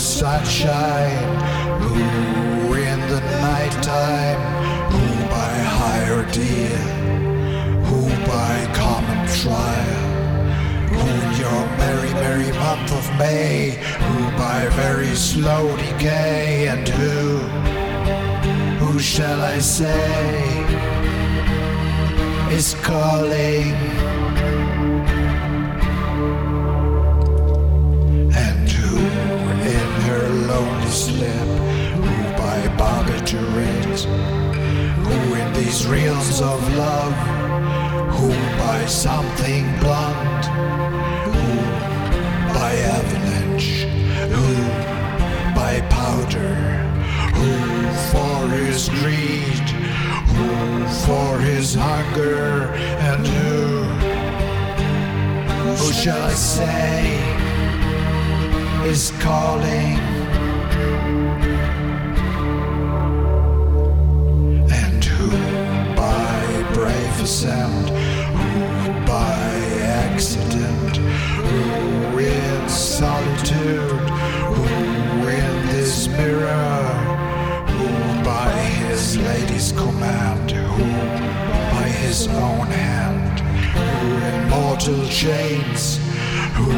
sunshine, who in the nighttime, who by higher deal, who by common trial, who in your merry, merry month of May, who by very slow decay, and who, who shall I say, is calling. Reels of love, who by something blunt, who by avalanche, who by powder, who for his greed, who for his hunger, and who, who shall I say, is calling. In mortal chains, who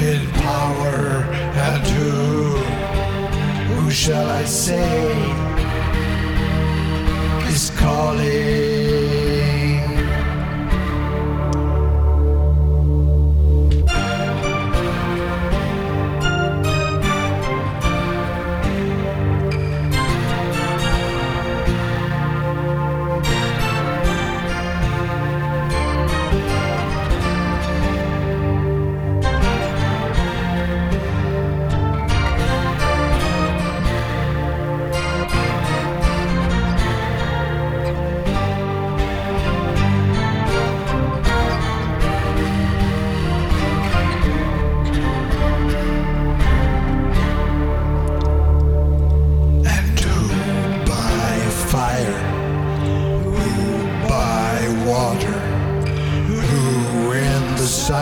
in power, and who, who shall I say, is calling.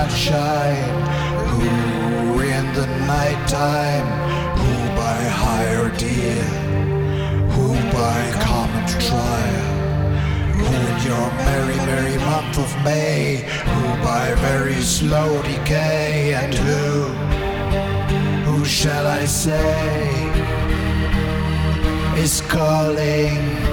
Sunshine, who in the nighttime, who by high ordeal, who by common trial, who in your merry, merry month of May, who by very slow decay, and who, who shall I say? is calling.